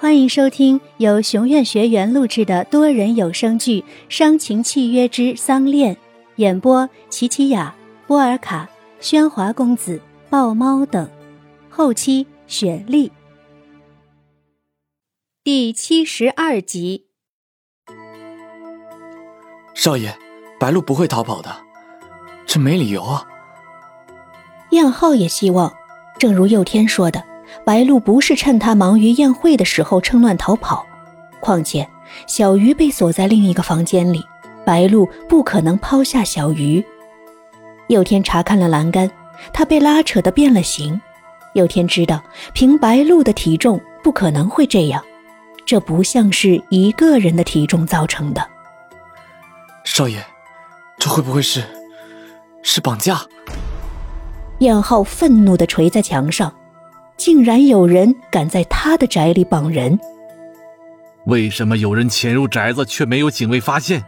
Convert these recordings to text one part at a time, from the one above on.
欢迎收听由熊院学员录制的多人有声剧《伤情契约之丧恋》，演播：琪琪雅、波尔卡、喧哗公子、豹猫等，后期雪莉。第七十二集。少爷，白鹿不会逃跑的，这没理由啊。燕浩也希望，正如佑天说的。白露不是趁他忙于宴会的时候趁乱逃跑，况且小鱼被锁在另一个房间里，白露不可能抛下小鱼。佑天查看了栏杆，他被拉扯得变了形。佑天知道，凭白露的体重不可能会这样，这不像是一个人的体重造成的。少爷，这会不会是，是绑架？燕浩愤怒地捶在墙上。竟然有人敢在他的宅里绑人？为什么有人潜入宅子却没有警卫发现？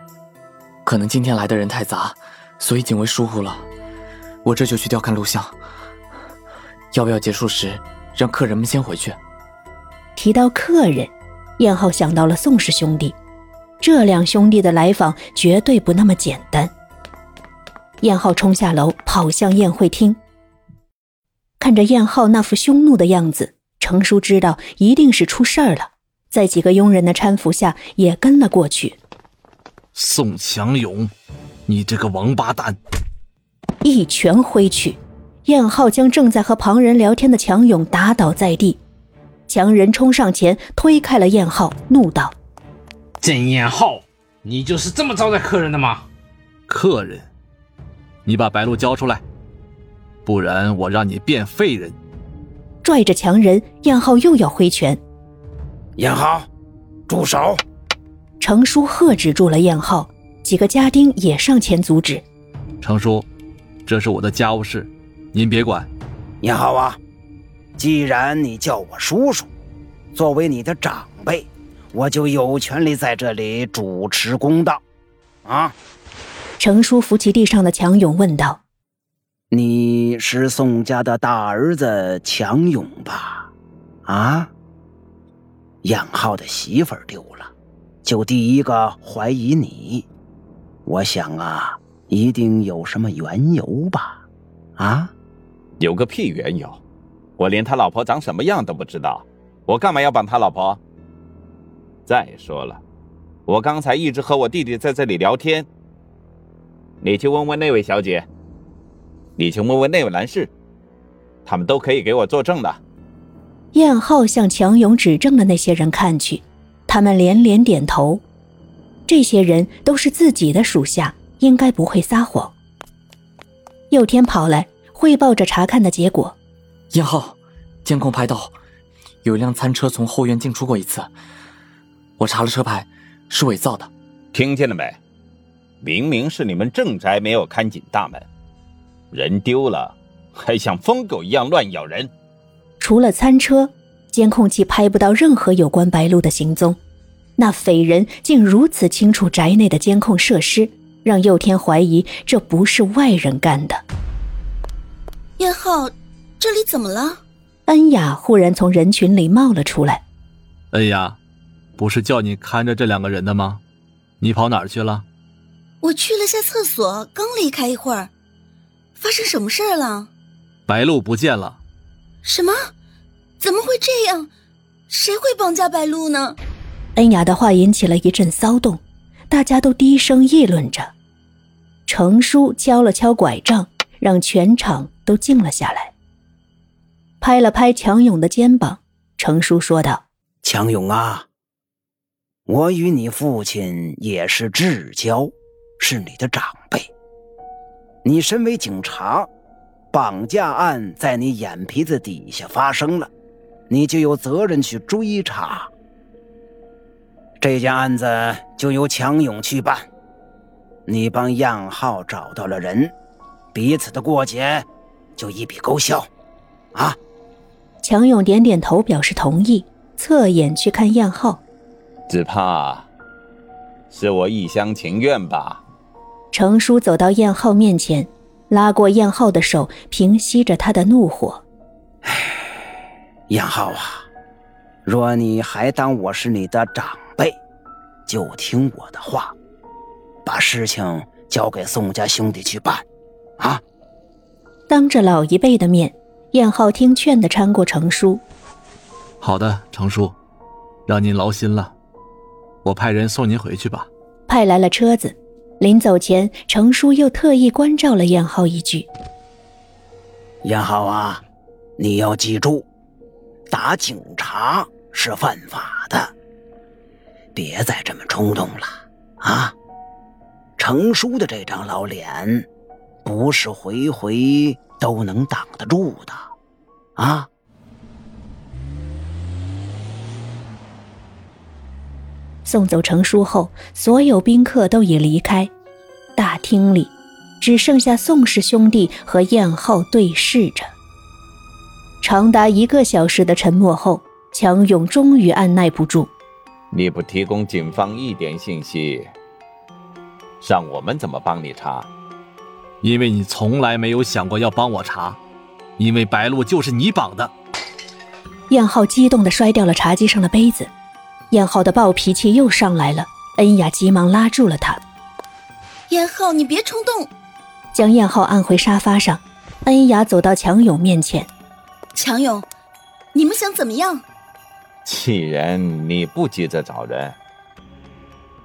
可能今天来的人太杂，所以警卫疏忽了。我这就去调看录像。要不要结束时让客人们先回去？提到客人，燕浩想到了宋氏兄弟，这两兄弟的来访绝对不那么简单。燕浩冲下楼，跑向宴会厅。看着燕浩那副凶怒的样子，程叔知道一定是出事儿了，在几个佣人的搀扶下，也跟了过去。宋强勇，你这个王八蛋！一拳挥去，燕浩将正在和旁人聊天的强勇打倒在地。强人冲上前推开了燕浩，怒道：“郑燕浩，你就是这么招待客人的吗？客人，你把白鹿交出来。”不然我让你变废人！拽着强人，燕浩又要挥拳。燕浩，住手！程叔喝止住了燕浩，几个家丁也上前阻止。程叔，这是我的家务事，您别管。燕浩啊，既然你叫我叔叔，作为你的长辈，我就有权利在这里主持公道。啊！程叔扶起地上的强勇，问道。你是宋家的大儿子强勇吧？啊，燕浩的媳妇儿丢了，就第一个怀疑你。我想啊，一定有什么缘由吧？啊，有个屁缘由！我连他老婆长什么样都不知道，我干嘛要绑他老婆？再说了，我刚才一直和我弟弟在这里聊天，你去问问那位小姐。你去问问那位男士，他们都可以给我作证的。燕浩向强勇指证的那些人看去，他们连连点头。这些人都是自己的属下，应该不会撒谎。佑天跑来汇报着查看的结果。燕浩，监控拍到有一辆餐车从后院进出过一次，我查了车牌，是伪造的。听见了没？明明是你们正宅没有看紧大门。人丢了，还像疯狗一样乱咬人。除了餐车，监控器拍不到任何有关白鹿的行踪。那匪人竟如此清楚宅内的监控设施，让佑天怀疑这不是外人干的。燕浩，这里怎么了？恩雅忽然从人群里冒了出来。恩雅，不是叫你看着这两个人的吗？你跑哪儿去了？我去了下厕所，刚离开一会儿。发生什么事儿了？白露不见了。什么？怎么会这样？谁会绑架白露呢？恩雅的话引起了一阵骚动，大家都低声议论着。程叔敲了敲拐杖，让全场都静了下来。拍了拍强勇的肩膀，程叔说道：“强勇啊，我与你父亲也是至交，是你的长辈。”你身为警察，绑架案在你眼皮子底下发生了，你就有责任去追查。这件案子就由强勇去办，你帮样浩找到了人，彼此的过节就一笔勾销，啊！强勇点点头表示同意，侧眼去看样浩，只怕是我一厢情愿吧。程叔走到燕浩面前，拉过燕浩的手，平息着他的怒火。燕浩啊，若你还当我是你的长辈，就听我的话，把事情交给宋家兄弟去办，啊！当着老一辈的面，燕浩听劝的搀过程叔。好的，程叔，让您劳心了，我派人送您回去吧。派来了车子，临走前，程叔又特意关照了燕浩一句：“燕浩啊，你要记住，打警察是犯法的，别再这么冲动了啊！程叔的这张老脸，不是回回都能挡得住的，啊！”送走程叔后，所有宾客都已离开，大厅里只剩下宋氏兄弟和燕浩对视着。长达一个小时的沉默后，强勇终于按耐不住：“你不提供警方一点信息，让我们怎么帮你查？因为你从来没有想过要帮我查，因为白鹿就是你绑的。”燕浩激动地摔掉了茶几上的杯子。燕浩的暴脾气又上来了，恩雅急忙拉住了他。燕浩，你别冲动，将燕浩按回沙发上。恩雅走到强勇面前，强勇，你们想怎么样？既然你不急着找人，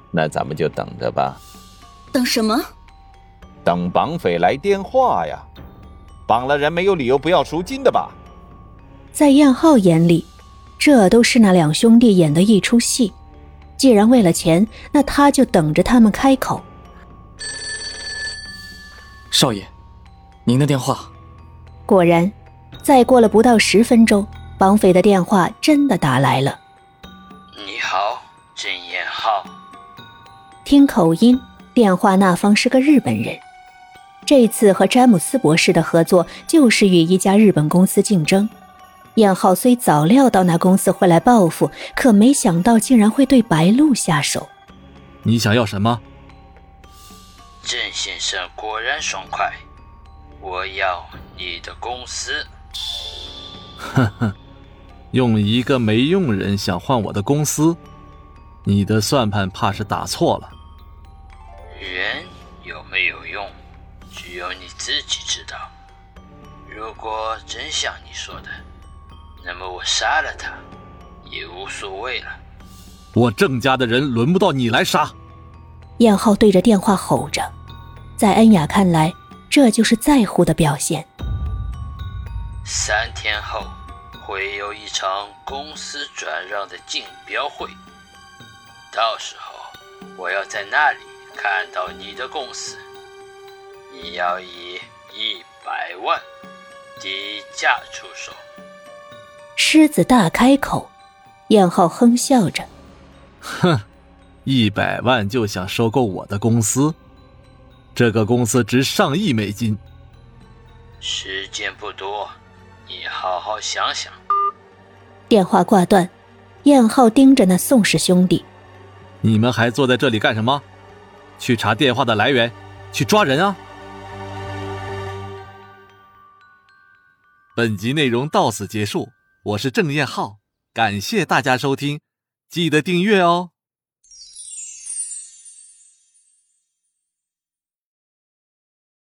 那咱们就等着吧。等什么？等绑匪来电话呀！绑了人没有理由不要赎金的吧？在燕浩眼里。这都是那两兄弟演的一出戏，既然为了钱，那他就等着他们开口。少爷，您的电话。果然，再过了不到十分钟，绑匪的电话真的打来了。你好，郑彦浩。听口音，电话那方是个日本人。这次和詹姆斯博士的合作，就是与一家日本公司竞争。燕浩虽早料到那公司会来报复，可没想到竟然会对白鹿下手。你想要什么？郑先生果然爽快，我要你的公司。呵呵，用一个没用人想换我的公司，你的算盘怕是打错了。人有没有用，只有你自己知道。如果真像你说的。那么我杀了他，也无所谓了。我郑家的人轮不到你来杀。燕浩对着电话吼着，在恩雅看来，这就是在乎的表现。三天后会有一场公司转让的竞标会，到时候我要在那里看到你的公司。你要以一百万低价出手。狮子大开口，燕浩哼笑着：“哼，一百万就想收购我的公司？这个公司值上亿美金。时间不多，你好好想想。”电话挂断，燕浩盯着那宋氏兄弟：“你们还坐在这里干什么？去查电话的来源，去抓人啊！”本集内容到此结束。我是郑彦浩，感谢大家收听，记得订阅哦。